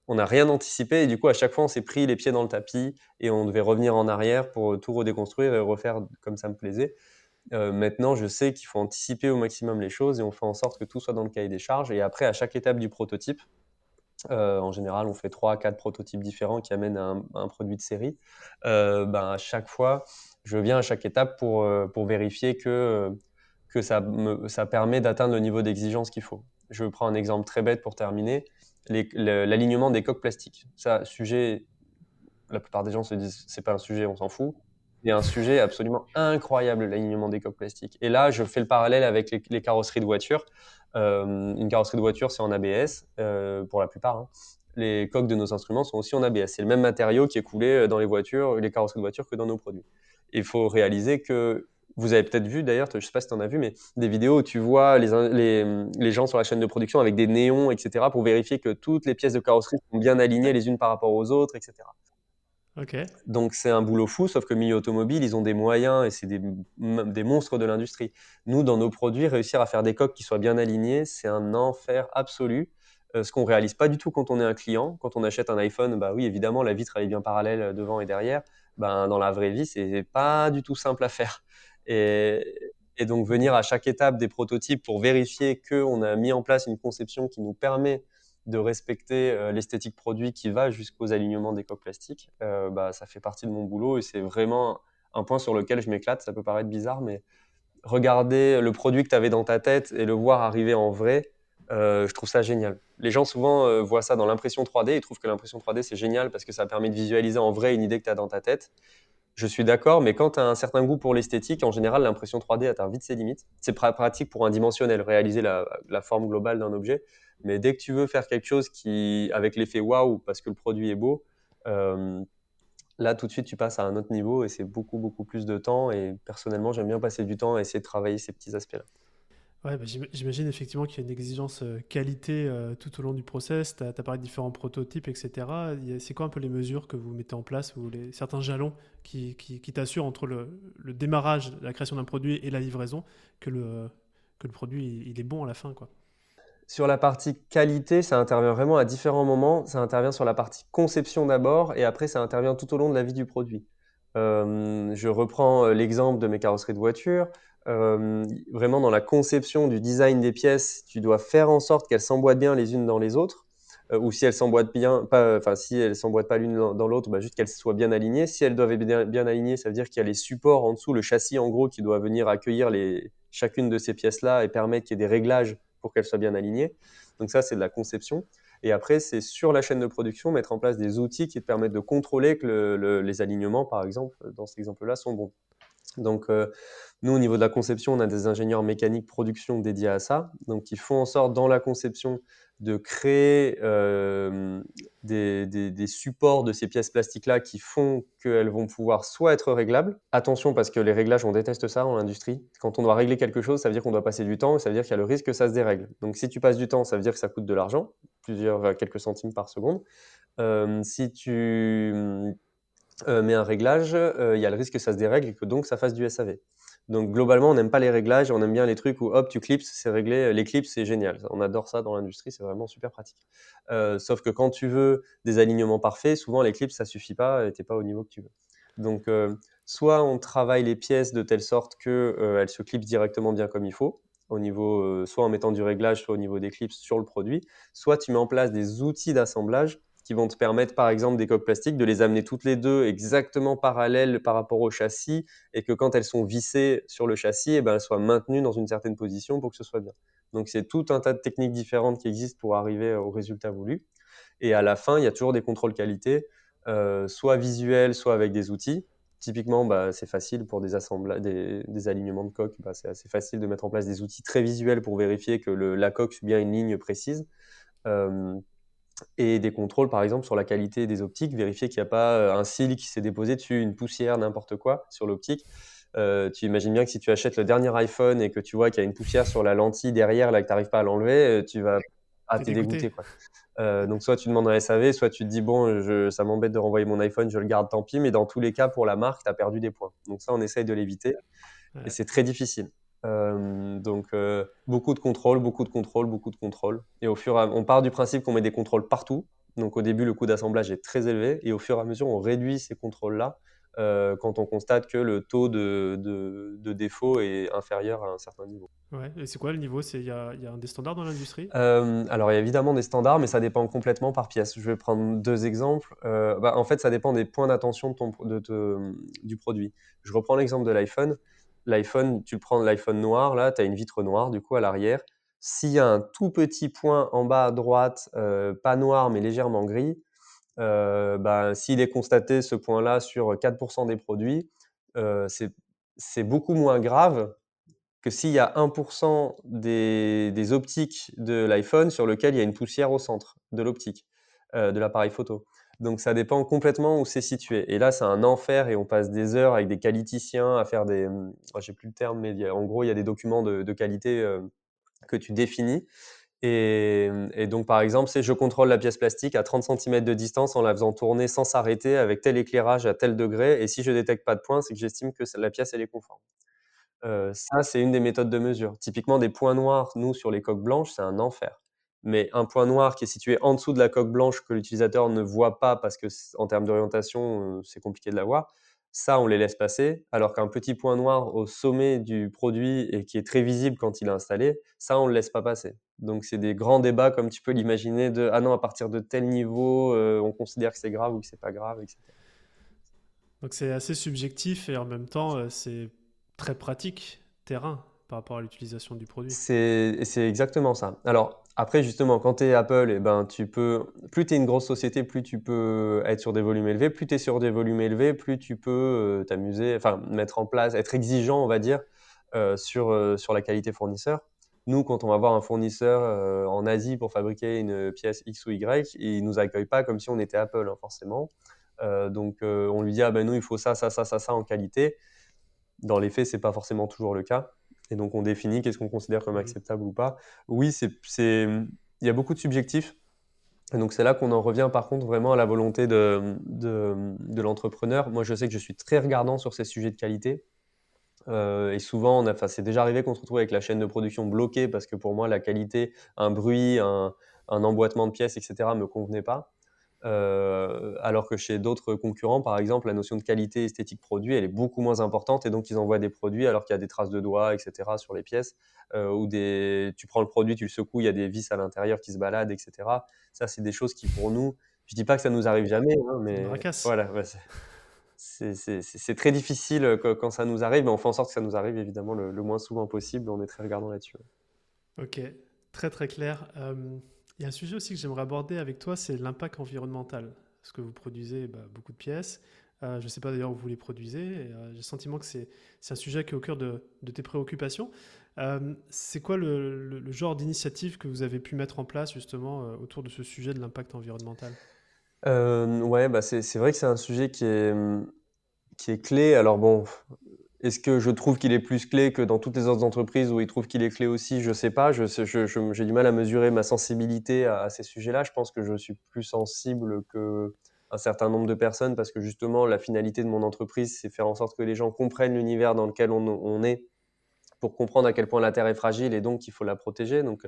on n'a rien anticipé. Et du coup, à chaque fois, on s'est pris les pieds dans le tapis et on devait revenir en arrière pour tout redéconstruire et refaire comme ça me plaisait. Euh, maintenant, je sais qu'il faut anticiper au maximum les choses et on fait en sorte que tout soit dans le cahier des charges. Et après, à chaque étape du prototype, euh, en général, on fait trois, quatre prototypes différents qui amènent à un, produit de série. Euh, ben, à chaque fois, je viens à chaque étape pour, pour vérifier que que ça, me, ça permet d'atteindre le niveau d'exigence qu'il faut. Je prends un exemple très bête pour terminer, l'alignement des coques plastiques. Ça, sujet, la plupart des gens se disent c'est pas un sujet, on s'en fout. A un sujet absolument incroyable, l'alignement des coques plastiques. Et là, je fais le parallèle avec les, carrosseries de voiture. Euh, une carrosserie de voiture, c'est en ABS euh, pour la plupart. Hein. Les coques de nos instruments sont aussi en ABS. C'est le même matériau qui est coulé dans les voitures, les carrosseries de voiture que dans nos produits. Il faut réaliser que vous avez peut-être vu d'ailleurs, je ne sais pas si tu en as vu, mais des vidéos où tu vois les, les, les, gens sur la chaîne de production avec des néons, etc., pour vérifier que toutes les pièces de carrosserie sont bien alignées les unes par rapport aux autres, etc. Donc c'est un boulot fou, sauf que milieu automobile, ils ont des moyens et c'est des, des, monstres de l'industrie. Nous, dans nos produits, réussir à faire des coques qui soient bien alignées, c'est un enfer absolu. Euh, ce qu'on réalise pas du tout quand on est un client. Quand on achète un iPhone, bah oui, évidemment, la vitre elle est bien parallèle euh, devant et derrière. Ben, dans la vraie vie, c'est pas du tout simple à faire. Et, donc venir à chaque étape des prototypes pour vérifier qu'on a mis en place une conception qui nous permet de respecter euh, l'esthétique produit qui va jusqu'aux alignements des coques plastiques, euh, bah, ça fait partie de mon boulot et c'est vraiment un point sur lequel je m'éclate. Ça peut paraître bizarre, mais regarder le produit que tu avais dans ta tête et le voir arriver en vrai, euh, je trouve ça génial. Les gens souvent voient ça dans l'impression 3D et trouvent que l'impression 3D c'est génial parce que ça permet de visualiser en vrai une idée que tu as dans ta tête. Je suis d'accord, mais quand tu as un certain goût pour l'esthétique, en général, l'impression 3D atteint vite ses limites. C'est pratique pour un dimensionnel, réaliser la, forme globale d'un objet. Mais dès que tu veux faire quelque chose qui, avec l'effet waouh, parce que le produit est beau, euh, là, tout de suite, tu passes à un autre niveau et c'est beaucoup, beaucoup plus de temps. Et personnellement, j'aime bien passer du temps à essayer de travailler ces petits aspects-là. Ouais, bah, j'imagine effectivement qu'il y a une exigence euh, qualité euh, tout au long du process. Tu as, parlé de différents prototypes, etc. C'est quoi un peu les mesures que vous mettez en place ou les, certains jalons qui, qui, t'assurent entre le, démarrage, la création d'un produit et la livraison que le, que le produit il est bon à la fin quoi? Sur la partie qualité, ça intervient vraiment à différents moments. Ça intervient sur la partie conception d'abord et après ça intervient tout au long de la vie du produit. Euh, je reprends l'exemple de mes carrosseries de voitures. Euh, vraiment dans la conception du design des pièces, tu dois faire en sorte qu'elles s'emboîtent bien les unes dans les autres. Euh, ou si elles s'emboîtent bien, pas, enfin si elles s'emboîtent pas l'une dans, l'autre, bah, juste qu'elles soient bien alignées. Si elles doivent être bien, bien alignées, ça veut dire qu'il y a les supports en dessous, le châssis en gros qui doit venir accueillir les, chacune de ces pièces-là et permettre qu'il y ait des réglages pour qu'elles soient bien alignées. Donc ça, c'est de la conception. Et après, c'est sur la chaîne de production, mettre en place des outils qui te permettent de contrôler que les alignements, par exemple, dans cet exemple-là, sont bons. Donc, euh, nous, au niveau de la conception, on a des ingénieurs mécaniques production dédiés à ça, donc qui font en sorte dans la conception de créer euh, des, supports de ces pièces plastiques-là qui font qu'elles vont pouvoir soit être réglables. Attention parce que les réglages, on déteste ça dans l'industrie. Quand on doit régler quelque chose, ça veut dire qu'on doit passer du temps et ça veut dire qu'il y a le risque que ça se dérègle. Donc si tu passes du temps, ça veut dire que ça coûte de l'argent, plusieurs, quelques centimes par seconde. Euh, si tu euh, mets un réglage, il y a le risque que ça se dérègle et que donc ça fasse du SAV. Donc globalement, on n'aime pas les réglages, on aime bien les trucs où hop, tu clips, c'est réglé. Les clips, c'est génial. On adore ça dans l'industrie, c'est vraiment super pratique. Euh, sauf que quand tu veux des alignements parfaits, souvent les clips, ça suffit pas et n'es pas au niveau que tu veux. Donc euh, soit on travaille les pièces de telle sorte qu'elles euh, se clipsent directement bien comme il faut, au niveau, soit en mettant du réglage, soit au niveau des sur le produit, soit tu mets en place des outils d'assemblage qui vont te permettre, par exemple, des coques plastiques, de les amener toutes les deux exactement parallèles par rapport au châssis et que quand elles sont vissées sur le châssis, eh ben, elles soient maintenues dans une certaine position pour que ce soit bien. Donc, c'est tout un tas de techniques différentes qui existent pour arriver au résultat voulu. Et à la fin, il y a toujours des contrôles qualité, euh, soit visuels, soit avec des outils. Typiquement, bah, c'est facile pour des, des, des alignements de coques. Bah, c'est assez facile de mettre en place des outils très visuels pour vérifier que la coque suit bien une ligne précise. Euh, et des contrôles, par exemple, sur la qualité des optiques, vérifier qu'il n'y a pas euh, un cil qui s'est déposé dessus, une poussière, n'importe quoi sur l'optique. Euh, tu imagines bien que si tu achètes le dernier iPhone et que tu vois qu'il y a une poussière sur la lentille derrière, là, que tu n'arrives pas à l'enlever, euh, tu vas ah, t'es dégoûté. Quoi. donc, soit tu demandes un SAV, soit tu te dis, bon, je, ça m'embête de renvoyer mon iPhone, je le garde, tant pis. Mais dans tous les cas, pour la marque, tu as perdu des points. Donc, ça, on essaye de l'éviter. Et c'est très difficile. Euh, donc euh, beaucoup de contrôle, beaucoup de contrôle, beaucoup de contrôle. Et au fur et à, on part du principe qu'on met des contrôles partout. Donc au début, le coût d'assemblage est très élevé et au fur et à mesure, on réduit ces contrôles-là euh, quand on constate que le taux de, de, défaut est inférieur à un certain niveau. Ouais, et c'est quoi le niveau? Il y a, y a, des standards dans l'industrie? Alors il y a évidemment des standards, mais ça dépend complètement par pièce. Je vais prendre deux exemples. Bah, en fait, ça dépend des points d'attention de de, du produit. Je reprends l'exemple de l'iPhone l'iPhone, tu prends l'iPhone noir, là, tu as une vitre noire du coup à l'arrière. S'il y a un tout petit point en bas à droite, euh, pas noir mais légèrement gris, euh, bah, s'il est constaté ce point-là sur 4% des produits, euh, c'est beaucoup moins grave que s'il y a 1% des, des, optiques de l'iPhone sur lequel il y a une poussière au centre de l'optique, de l'appareil photo. Donc ça dépend complètement où c'est situé. Et là, c'est un enfer et on passe des heures avec des qualiticiens à faire des. Hum, j'ai plus le terme, mais en gros, il y a des documents de, qualité euh, que tu définis. Et, donc, par exemple, c'est je contrôle la pièce plastique à 30 cm de distance en la faisant tourner sans s'arrêter avec tel éclairage à tel degré. Et si je détecte pas de point, c'est que j'estime que la pièce elle est conforme. Euh, ça, c'est une des méthodes de mesure. Typiquement, des points noirs, nous, sur les coques blanches, c'est un enfer mais un point noir qui est situé en dessous de la coque blanche que l'utilisateur ne voit pas parce que en termes d'orientation, euh, c'est compliqué de la voir, ça, on les laisse passer, alors qu'un petit point noir au sommet du produit et qui est très visible quand il est installé, ça, on ne le laisse pas passer. Donc, c'est des grands débats, comme tu peux l'imaginer, de ah non, à partir de tel niveau, euh, on considère que c'est grave ou que c'est pas grave, etc. Donc, c'est assez subjectif et en même temps, euh, c'est très pratique terrain par rapport à l'utilisation du produit. C'est exactement ça. Alors, après, justement, quand tu es Apple, eh ben, tu peux, plus tu es une grosse société, plus tu peux être sur des volumes élevés. Plus tu es sur des volumes élevés, plus tu peux euh, t'amuser, enfin, mettre en place, être exigeant, on va dire, euh, sur, euh, sur la qualité fournisseur. Nous, quand on va voir un fournisseur en Asie pour fabriquer une pièce X ou Y, il nous accueille pas comme si on était Apple, hein, forcément. donc, on lui dit, ah ben nous, il faut ça, ça, ça, ça, ça en qualité. Dans les faits, c'est pas forcément toujours le cas. Et donc, on définit qu'est-ce qu'on considère comme mmh. acceptable ou pas. Oui, c'est, il y a beaucoup de subjectifs. Et donc, c'est là qu'on en revient, par contre, vraiment à la volonté de, de, l'entrepreneur. Moi, je sais que je suis très regardant sur ces sujets de qualité. Euh, et souvent, on c'est déjà arrivé qu'on se retrouve avec la chaîne de production bloquée parce que pour moi, la qualité, un bruit, un, un emboîtement de pièces, etc., ne me convenait pas. Euh, alors que chez d'autres concurrents, par exemple, la notion de qualité esthétique produit, elle est beaucoup moins importante et donc ils envoient des produits alors qu'il y a des traces de doigts, etc. sur les pièces, euh, ou des, tu prends le produit, tu le secoues, il y a des vis à l'intérieur qui se baladent, etc. Ça, c'est des choses qui pour nous, je dis pas que ça nous arrive jamais, hein, mais voilà, c'est très difficile euh, quand, ça nous arrive, mais on fait en sorte que ça nous arrive évidemment le, moins souvent possible. On est très regardant là-dessus. Ok, très très clair. Il y a un sujet aussi que j'aimerais aborder avec toi, c'est l'impact environnemental. Parce que vous produisez bah, beaucoup de pièces. Euh, je ne sais pas d'ailleurs où vous les produisez. Euh, j'ai le sentiment que c'est un sujet qui est au cœur de, tes préoccupations. Euh, c'est quoi le, genre d'initiative que vous avez pu mettre en place justement autour de ce sujet de l'impact environnemental? Ouais, bah c'est vrai que c'est un sujet qui est, qui est clé. Alors bon, est-ce que je trouve qu'il est plus clé que dans toutes les autres entreprises où il trouve qu'il est clé aussi? Je sais pas. J'ai du mal à mesurer ma sensibilité à, ces sujets-là. Je pense que je suis plus sensible qu'un certain nombre de personnes parce que justement, la finalité de mon entreprise, c'est faire en sorte que les gens comprennent l'univers dans lequel on, est pour comprendre à quel point la Terre est fragile et donc qu'il faut la protéger. Donc,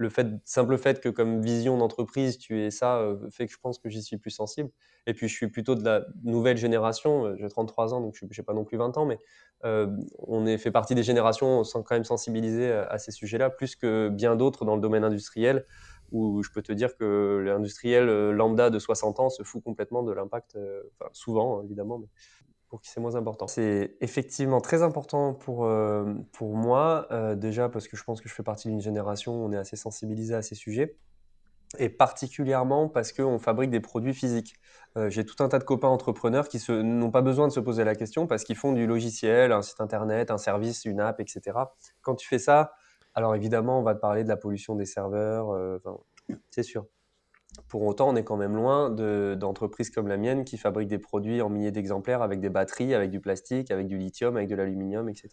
le fait, simple fait que comme vision d'entreprise, tu es ça, euh, fait que je pense que j'y suis plus sensible. Et puis je suis plutôt de la nouvelle génération, euh, j'ai 33 ans, donc je n'ai pas non plus 20 ans, mais euh, on est fait partie des générations sans quand même sensibiliser à, ces sujets-là, plus que bien d'autres dans le domaine industriel, où je peux te dire que l'industriel lambda de 60 ans se fout complètement de l'impact, enfin souvent hein, évidemment, pour qui c'est moins important. C'est effectivement très important pour, euh, pour moi, euh, déjà parce que je pense que je fais partie d'une génération où on est assez sensibilisé à ces sujets, et particulièrement parce qu'on fabrique des produits physiques. Euh, j'ai tout un tas de copains entrepreneurs qui n'ont pas besoin de se poser la question parce qu'ils font du logiciel, un site internet, un service, une app, etc. Quand tu fais ça, alors évidemment, on va te parler de la pollution des serveurs, c'est sûr. Pour autant, on est quand même loin d'entreprises comme la mienne qui fabriquent des produits en milliers d'exemplaires avec des batteries, avec du plastique, avec du lithium, avec de l'aluminium, etc.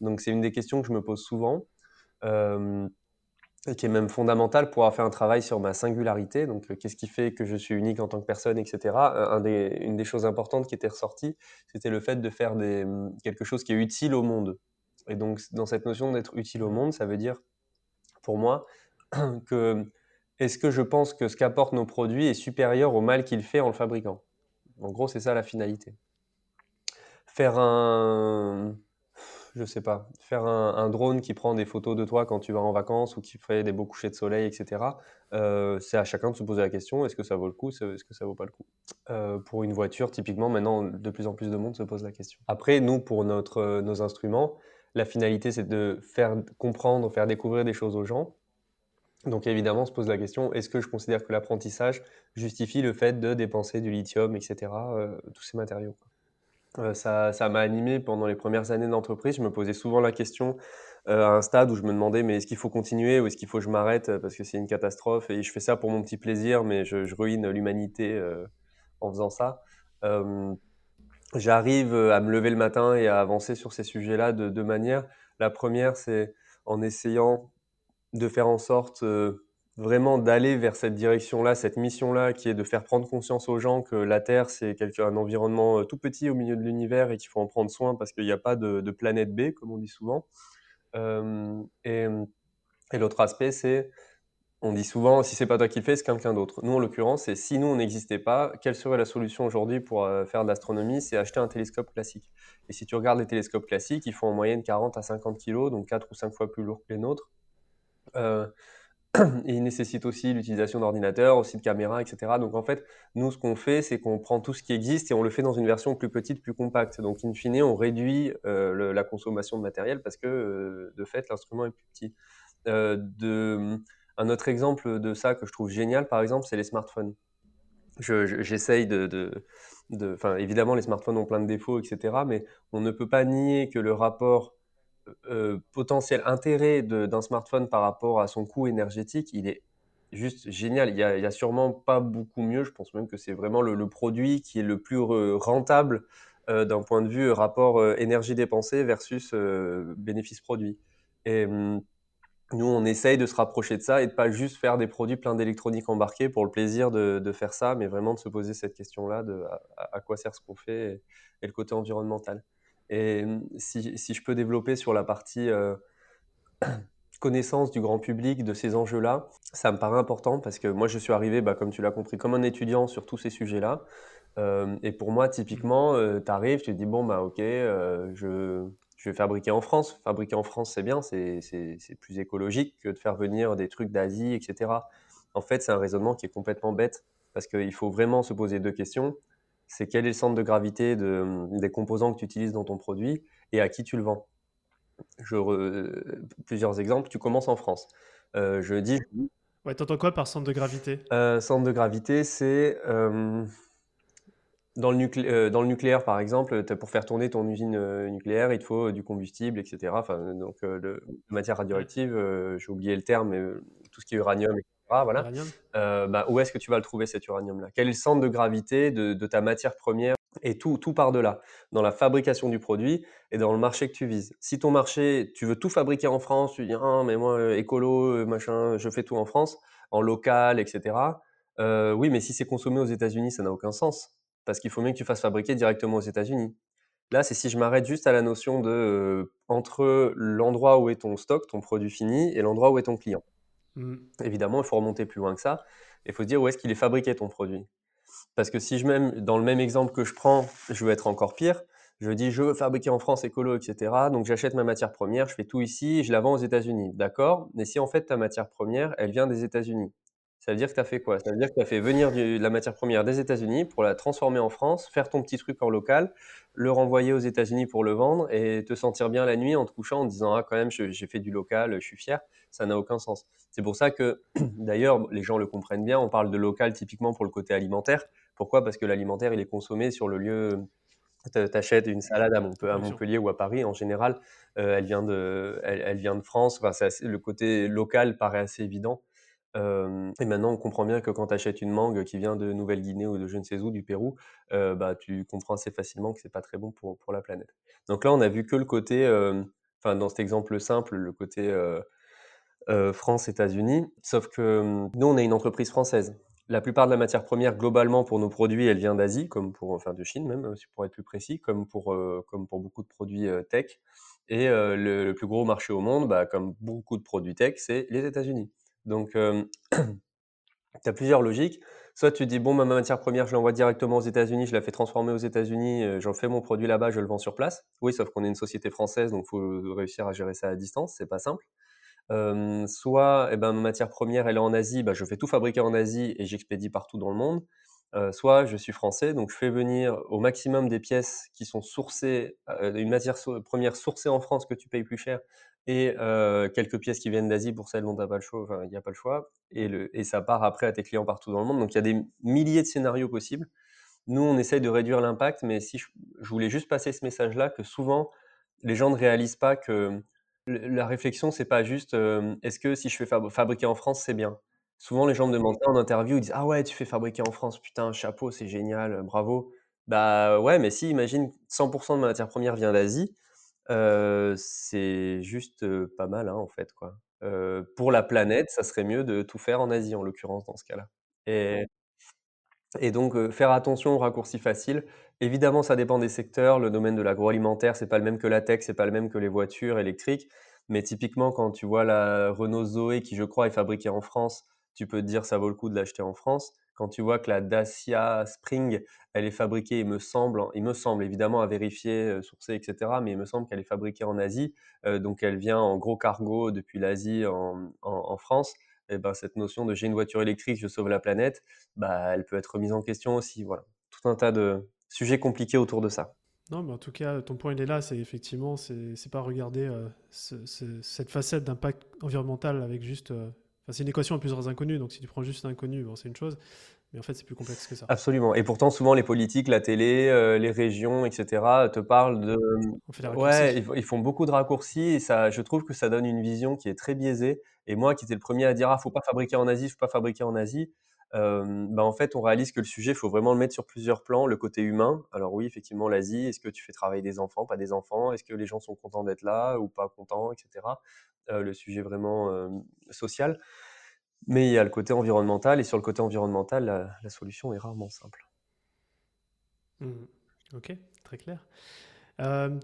Donc c'est une des questions que je me pose souvent euh, et qui est même fondamentale pour avoir fait un travail sur ma singularité. Donc euh, qu'est-ce qui fait que je suis unique en tant que personne, etc. une des choses importantes qui était ressortie, c'était le fait de faire quelque chose qui est utile au monde. Et donc dans cette notion d'être utile au monde, ça veut dire pour moi que est-ce que je pense que ce qu'apportent nos produits est supérieur au mal qu'il fait en le fabriquant? En gros, c'est ça la finalité. Faire un, je sais pas, faire un, drone qui prend des photos de toi quand tu vas en vacances ou qui fait des beaux couchers de soleil, etc. Euh, c'est à chacun de se poser la question est-ce que ça vaut le coup, est-ce que ça vaut pas le coup? Euh, Pour une voiture, typiquement, maintenant, de plus en plus de monde se pose la question. Après, nous, pour notre, nos instruments, la finalité, c'est de faire comprendre, faire découvrir des choses aux gens donc évidemment, on se pose la question, est-ce que je considère que l'apprentissage justifie le fait de dépenser du lithium, etc., euh, tous ces matériaux euh, ça, m'a animé pendant les premières années d'entreprise. Je me posais souvent la question euh, à un stade où je me demandais, mais est-ce qu'il faut continuer ou est-ce qu'il faut que je m'arrête parce que c'est une catastrophe? Et je fais ça pour mon petit plaisir, mais je, ruine l'humanité en faisant ça. J'arrive à me lever le matin et à avancer sur ces sujets-là de deux manières. La première, c'est en essayant de faire en sorte euh, vraiment d'aller vers cette direction-là, cette mission-là, qui est de faire prendre conscience aux gens que la Terre, c'est un environnement euh, tout petit au milieu de l'univers et qu'il faut en prendre soin parce qu'il n'y a pas de, planète B, comme on dit souvent. Euh, et, l'autre aspect, c'est, on dit souvent, si c'est pas toi qui le fais, c'est quelqu'un d'autre. Nous, en l'occurrence, c'est si nous, on n'existait pas, quelle serait la solution aujourd'hui pour faire de l'astronomie? C'est acheter un télescope classique. Et si tu regardes les télescopes classiques, ils font en moyenne 40 à 50 kg, donc 4 ou 5 fois plus lourd que les nôtres. Euh, il nécessite aussi l'utilisation d'ordinateurs, aussi de caméras, etc. Donc en fait, nous, ce qu'on fait, c'est qu'on prend tout ce qui existe et on le fait dans une version plus petite, plus compacte. Donc in fine, on réduit euh, la consommation de matériel parce que euh, de fait, l'instrument est plus petit. un autre exemple de ça que je trouve génial, par exemple, c'est les smartphones. J'essaye de, de, Enfin, évidemment, les smartphones ont plein de défauts, etc. Mais on ne peut pas nier que le rapport euh, potentiel intérêt d'un smartphone par rapport à son coût énergétique, il est juste génial. Il n'y a, sûrement pas beaucoup mieux. Je pense même que c'est vraiment le, produit qui est le plus rentable euh, d'un point de vue rapport euh, énergie dépensée versus bénéfice produit. Et hum, nous, on essaye de se rapprocher de ça et de pas juste faire des produits pleins d'électronique embarquée pour le plaisir de, faire ça, mais vraiment de se poser cette question-là de à, quoi sert ce qu'on fait et, le côté environnemental. Et si, je peux développer sur la partie euh, connaissance du grand public de ces enjeux-là, ça me paraît important parce que moi, je suis arrivé, bah, comme tu l'as compris, comme un étudiant sur tous ces sujets-là. Euh, et pour moi, typiquement, euh, tu arrives, tu te dis, bon, bah, ok, je je vais fabriquer en France. Fabriquer en France, c'est bien, c'est plus écologique que de faire venir des trucs d'Asie, etc. En fait, c'est un raisonnement qui est complètement bête parce qu'il faut vraiment se poser deux questions. C'est quel est le centre de gravité des composants que tu utilises dans ton produit et à qui tu le vends. Je Plusieurs exemples. Tu commences en France. Euh, je dis. Ouais, t'entends quoi par centre de gravité? Euh, Centre de gravité, c'est euh, dans le, euh, dans le, nucléaire, par exemple, pour faire tourner ton usine euh, nucléaire, il te faut du combustible, etc. Enfin, donc, euh, de matière radioactive, j'ai oublié le terme, mais tout ce qui est uranium, etc. Voilà. Bah, où est-ce que tu vas le trouver, cet uranium-là? Quel est le centre de gravité de, de ta matière première? Et tout, tout part de là, dans la fabrication du produit et dans le marché que tu vises. Si ton marché, tu veux tout fabriquer en France, tu dis, ah, mais moi, écolo, machin, je fais tout en France, en local, etc. oui, mais si c'est consommé aux États-Unis, ça n'a aucun sens parce qu'il faut mieux que tu fasses fabriquer directement aux États-Unis. Là, c'est si je m'arrête juste à la notion de euh, entre l'endroit où est ton stock, ton produit fini, et l'endroit où est ton client. Mmh. Évidemment, il faut remonter plus loin que ça. Il faut se dire où est-ce qu'il est fabriqué ton produit? Parce que si je même, dans le même exemple que je prends, je veux être encore pire, je dis je veux fabriquer en France écolo, etc. Donc j'achète ma matière première, je fais tout ici, je la vends aux États-Unis. D'accord? Mais si en fait ta matière première, elle vient des États-Unis, ça veut dire que tu as fait quoi? Ça veut dire que tu as fait venir de la matière première des États-Unis pour la transformer en France, faire ton petit truc en local, le renvoyer aux États-Unis pour le vendre et te sentir bien la nuit en te couchant en disant Ah, quand même, j'ai fait du local, je suis fier. Ça n'a aucun sens. C'est pour ça que, d'ailleurs, les gens le comprennent bien. On parle de local typiquement pour le côté alimentaire. Pourquoi? Parce que l'alimentaire, il est consommé sur le lieu. Tu achètes une salade à, Montpellier ou à Paris, en général, euh, elle, vient de, elle, vient de France. Enfin, le côté local paraît assez évident et maintenant, on comprend bien que quand tu achètes une mangue qui vient de Nouvelle-Guinée ou de je ne sais où, du Pérou, bah, tu comprends assez facilement que c'est pas très bon pour, pour la planète. Donc là, on a vu que le côté, enfin, dans cet exemple simple, le côté France-États-Unis, sauf que nous, on est une entreprise française. La plupart de la matière première, globalement, pour nos produits, elle vient d'Asie, comme pour, enfin, de Chine même, pour être plus précis, comme pour, comme pour beaucoup de produits tech. Et le, plus gros marché au monde, bah, comme beaucoup de produits tech, c'est les États-Unis. Donc, tu as plusieurs logiques. Soit tu dis, bon, ma matière première, je l'envoie directement aux États-Unis, je la fais transformer aux États-Unis, j'en fais mon produit là-bas, je le vends sur place. Oui, sauf qu'on est une société française, donc il faut réussir à gérer ça à distance, c'est pas simple. soit eh ben, ma matière première, elle est en Asie, bah, je fais tout fabriquer en Asie et j'expédie partout dans le monde. soit je suis français, donc je fais venir au maximum des pièces qui sont sourcées, une matière première sourcée en France que tu payes plus cher, et quelques pièces qui viennent d'Asie pour celles dont pas le choix, il n'y a pas le choix, et, le, et ça part après à tes clients partout dans le monde. Donc il y a des milliers de scénarios possibles. Nous, on essaye de réduire l'impact, mais si je, voulais juste passer ce message-là, que souvent les gens ne réalisent pas que la réflexion, c'est pas juste est-ce que si je fais fabriquer en France, c'est bien? Souvent, les gens me demandent en interview, ils disent ah ouais, tu fais fabriquer en France, putain, chapeau, c'est génial, bravo. Bah ouais, mais si, imagine 100% de ma matière première vient d'Asie, c'est juste, pas mal, hein, en fait, quoi. pour la planète, ça serait mieux de tout faire en Asie, en l'occurrence, dans ce cas-là et et donc faire attention aux raccourcis faciles. Évidemment, ça dépend des secteurs. Le domaine de l'agroalimentaire, c'est pas le même que la tech, c'est pas le même que les voitures électriques. Mais typiquement, quand tu vois la Renault Zoé qui, je crois, est fabriquée en France, tu peux te dire: «Ça vaut le coup de l'acheter en France». Quand tu vois que la Dacia Spring, elle est fabriquée, il me semble, il me semble évidemment à vérifier, euh, sourcer, etc., mais il me semble qu'elle est fabriquée en Asie, euh, donc elle vient en gros cargo depuis l'Asie en, France. et eh ben, cette notion de j'ai une voiture électrique, je sauve la planète, bah, elle peut être remise en question aussi. Voilà. Tout un tas de sujets compliqués autour de ça. Non, mais en tout cas, ton point il est là, c'est effectivement, c'est pas regarder euh, cette facette d'impact environnemental avec juste. C'est une équation à plusieurs inconnus, donc si tu prends juste l'inconnu, bon, c'est une chose, mais en fait, c'est plus complexe que ça. Absolument. Et pourtant, souvent, les politiques, la télé, euh, les régions, etc., te parlent de. On fait ouais, ils, font beaucoup de raccourcis et ça, je trouve que ça donne une vision qui est très biaisée. Et moi, qui étais le premier à dire, ah, faut pas fabriquer en Asie, faut pas fabriquer en Asie, bah, en fait, on réalise que le sujet, il faut vraiment le mettre sur plusieurs plans. Le côté humain, alors oui, effectivement, l'Asie, est-ce que tu fais travailler des enfants, pas des enfants? Est-ce que les gens sont contents d'être là ou pas contents, etc. le sujet vraiment social. Mais il y a le côté environnemental, et sur le côté environnemental, la, solution est rarement simple. Mmh. Ok, très clair.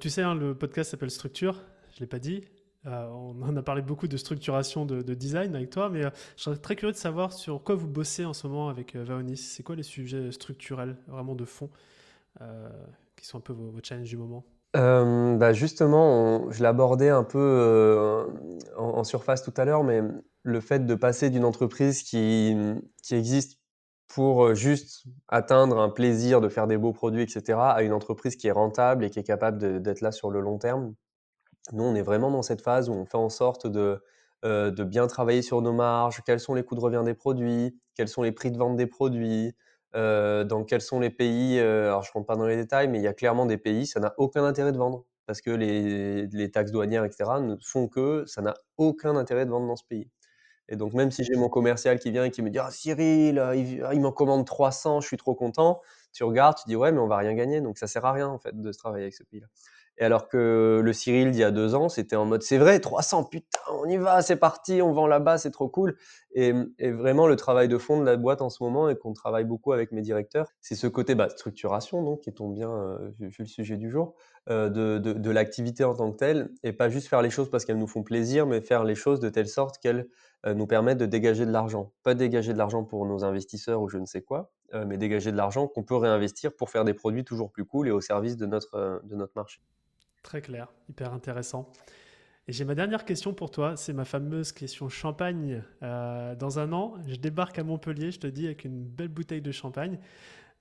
tu sais, hein, le podcast s'appelle Structure, je ne l'ai pas dit. Euh, on en a parlé beaucoup de structuration de, design avec toi, mais euh, je serais très curieux de savoir sur quoi vous bossez en ce moment avec euh, Vaonis. C'est quoi les sujets structurels, vraiment de fond, qui sont un peu vos, challenges du moment? Bah Justement, je l'abordais un peu en, surface tout à l'heure, mais le fait de passer d'une entreprise qui, qui existe pour juste atteindre un plaisir de faire des beaux produits, etc., à une entreprise qui est rentable et qui est capable d'être là sur le long terme, nous, on est vraiment dans cette phase où on fait en sorte de, euh, de bien travailler sur nos marges, quels sont les coûts de revient des produits, quels sont les prix de vente des produits, euh, dans quels sont les pays. Euh, alors, je ne rentre pas dans les détails, mais il y a clairement des pays, ça n'a aucun intérêt de vendre parce que les, taxes douanières, etc., ne font que ça n'a aucun intérêt de vendre dans ce pays. Et donc, même si j'ai mon commercial qui vient et qui me dit Ah, Cyril, il, il m'en commande 300, je suis trop content, tu regardes, tu dis Ouais, mais on va rien gagner. Donc, ça sert à rien, en fait, de se travailler avec ce pays-là. Et alors que le Cyril d'il y a deux ans, c'était en mode c'est vrai, 300, putain, on y va, c'est parti, on vend là-bas, c'est trop cool. Et, vraiment, le travail de fond de la boîte en ce moment, et qu'on travaille beaucoup avec mes directeurs, c'est ce côté bah, structuration, donc, qui tombe bien, euh, vu, le sujet du jour, euh, de, de, l'activité en tant que telle, et pas juste faire les choses parce qu'elles nous font plaisir, mais faire les choses de telle sorte qu'elles euh, nous permettent de dégager de l'argent. Pas dégager de l'argent pour nos investisseurs ou je ne sais quoi, mais dégager de l'argent qu'on peut réinvestir pour faire des produits toujours plus cool et au service de notre, de notre marché. Très clair, hyper intéressant. Et j'ai ma dernière question pour toi, c'est ma fameuse question champagne. Euh, dans un an, je débarque à Montpellier, je te dis, avec une belle bouteille de champagne.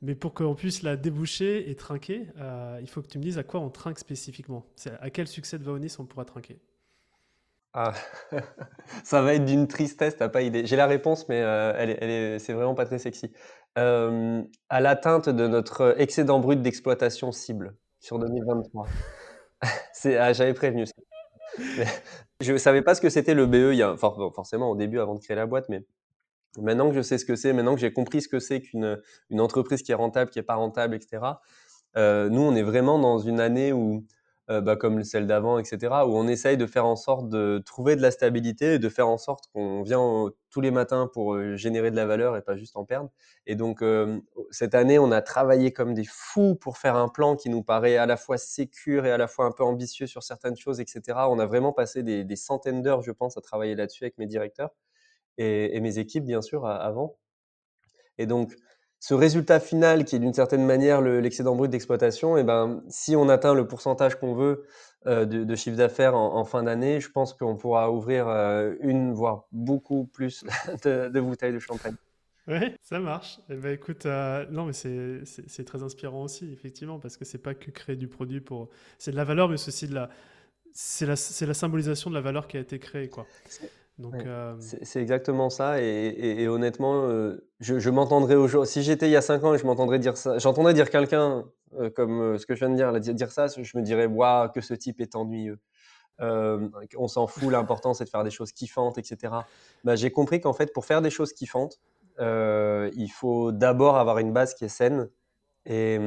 Mais pour qu'on puisse la déboucher et trinquer, euh, il faut que tu me dises à quoi on trinque spécifiquement. À quel succès de Vaonis on pourra trinquer? Ah, ça va être d'une tristesse, t'as pas idée. J'ai la réponse, mais euh, elle, est, c'est vraiment pas très sexy. à l'atteinte de notre excédent brut d'exploitation cible sur 2023. Ah, j'avais prévenu. je ne savais pas ce que c'était le BE, forcément au début avant de créer la boîte, mais maintenant que je sais ce que c'est, maintenant que j'ai compris ce que c'est qu'une une entreprise qui est rentable, qui n'est pas rentable, etc., euh, nous, on est vraiment dans une année où euh, bah, comme celle d'avant, etc., où on essaye de faire en sorte de trouver de la stabilité et de faire en sorte qu'on vient tous les matins pour euh, générer de la valeur et pas juste en perdre. Et donc, euh, cette année, on a travaillé comme des fous pour faire un plan qui nous paraît à la fois sécure et à la fois un peu ambitieux sur certaines choses, etc. On a vraiment passé des, centaines d'heures, je pense, à travailler là-dessus avec mes directeurs et, mes équipes, bien sûr, avant. Et donc, ce résultat final qui est d'une certaine manière l'excédent brut d'exploitation, et eh ben, si on atteint le pourcentage qu'on veut euh, de, chiffre d'affaires en, fin d'année, je pense qu'on pourra ouvrir euh, une, voire beaucoup plus de, bouteilles de champagne. Oui, ça marche. Eh ben, écoute, euh, non, mais c'est très inspirant aussi, effectivement, parce que c'est pas que créer du produit pour. C'est de la valeur, mais c'est aussi de la. C'est la, la, symbolisation de la valeur qui a été créée, quoi. Euh, c'est exactement ça. Et, honnêtement, euh, je, m'entendrais aujourd'hui. Si j'étais il y a 5 ans et je m'entendrais dire ça, j'entendrais dire quelqu'un euh, comme ce que je viens de dire, dire, dire ça, je me dirais, waouh, que ce type est ennuyeux. on s'en fout, l'important c'est de faire des choses kiffantes, etc. Bah, J'ai compris qu'en fait, pour faire des choses kiffantes, il faut d'abord avoir une base qui est saine. Et,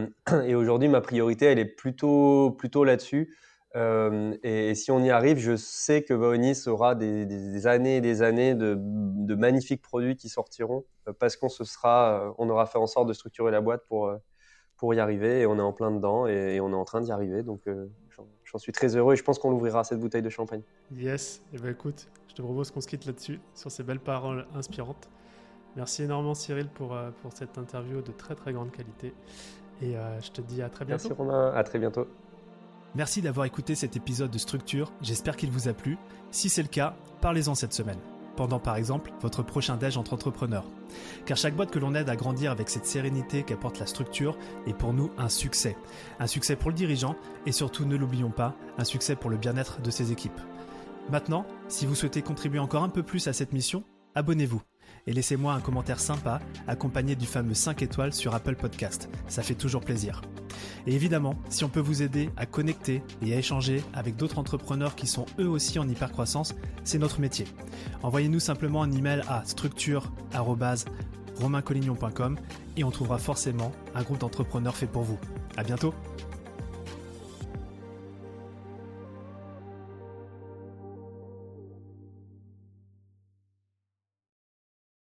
et aujourd'hui, ma priorité, elle est plutôt, plutôt là-dessus. Euh, et, si on y arrive, je sais que Vaonis aura des, années et des années de, magnifiques produits qui sortiront euh, parce qu'on se sera, euh, on aura fait en sorte de structurer la boîte pour, pour y arriver et on est en plein dedans et, on est en train d'y arriver. Donc j'en suis très heureux et je pense qu'on l'ouvrira cette bouteille de champagne. Yes, et eh ben écoute, je te propose qu'on se quitte là-dessus, sur ces belles paroles inspirantes. Merci énormément Cyril pour, pour cette interview de très très grande qualité et je te dis à très bientôt. Merci Romain, à très bientôt. Merci d'avoir écouté cet épisode de Structure, j'espère qu'il vous a plu. Si c'est le cas, parlez-en cette semaine. pendant par exemple votre prochain déj entre entrepreneurs. Car chaque boîte que l'on aide à grandir avec cette sérénité qu'apporte la structure est pour nous un succès. Un succès pour le dirigeant et surtout, ne l'oublions pas, un succès pour le bien-être de ses équipes. Maintenant, si vous souhaitez contribuer encore un peu plus à cette mission, abonnez-vous et laissez-moi un commentaire sympa accompagné du fameux 5 étoiles sur Apple Podcast. Ça fait toujours plaisir. Et évidemment, si on peut vous aider à connecter et à échanger avec d'autres entrepreneurs qui sont eux aussi en hypercroissance, c'est notre métier. Envoyez-nous simplement un email à structure@romaincollignon.com et on trouvera forcément un groupe d'entrepreneurs fait pour vous. À bientôt.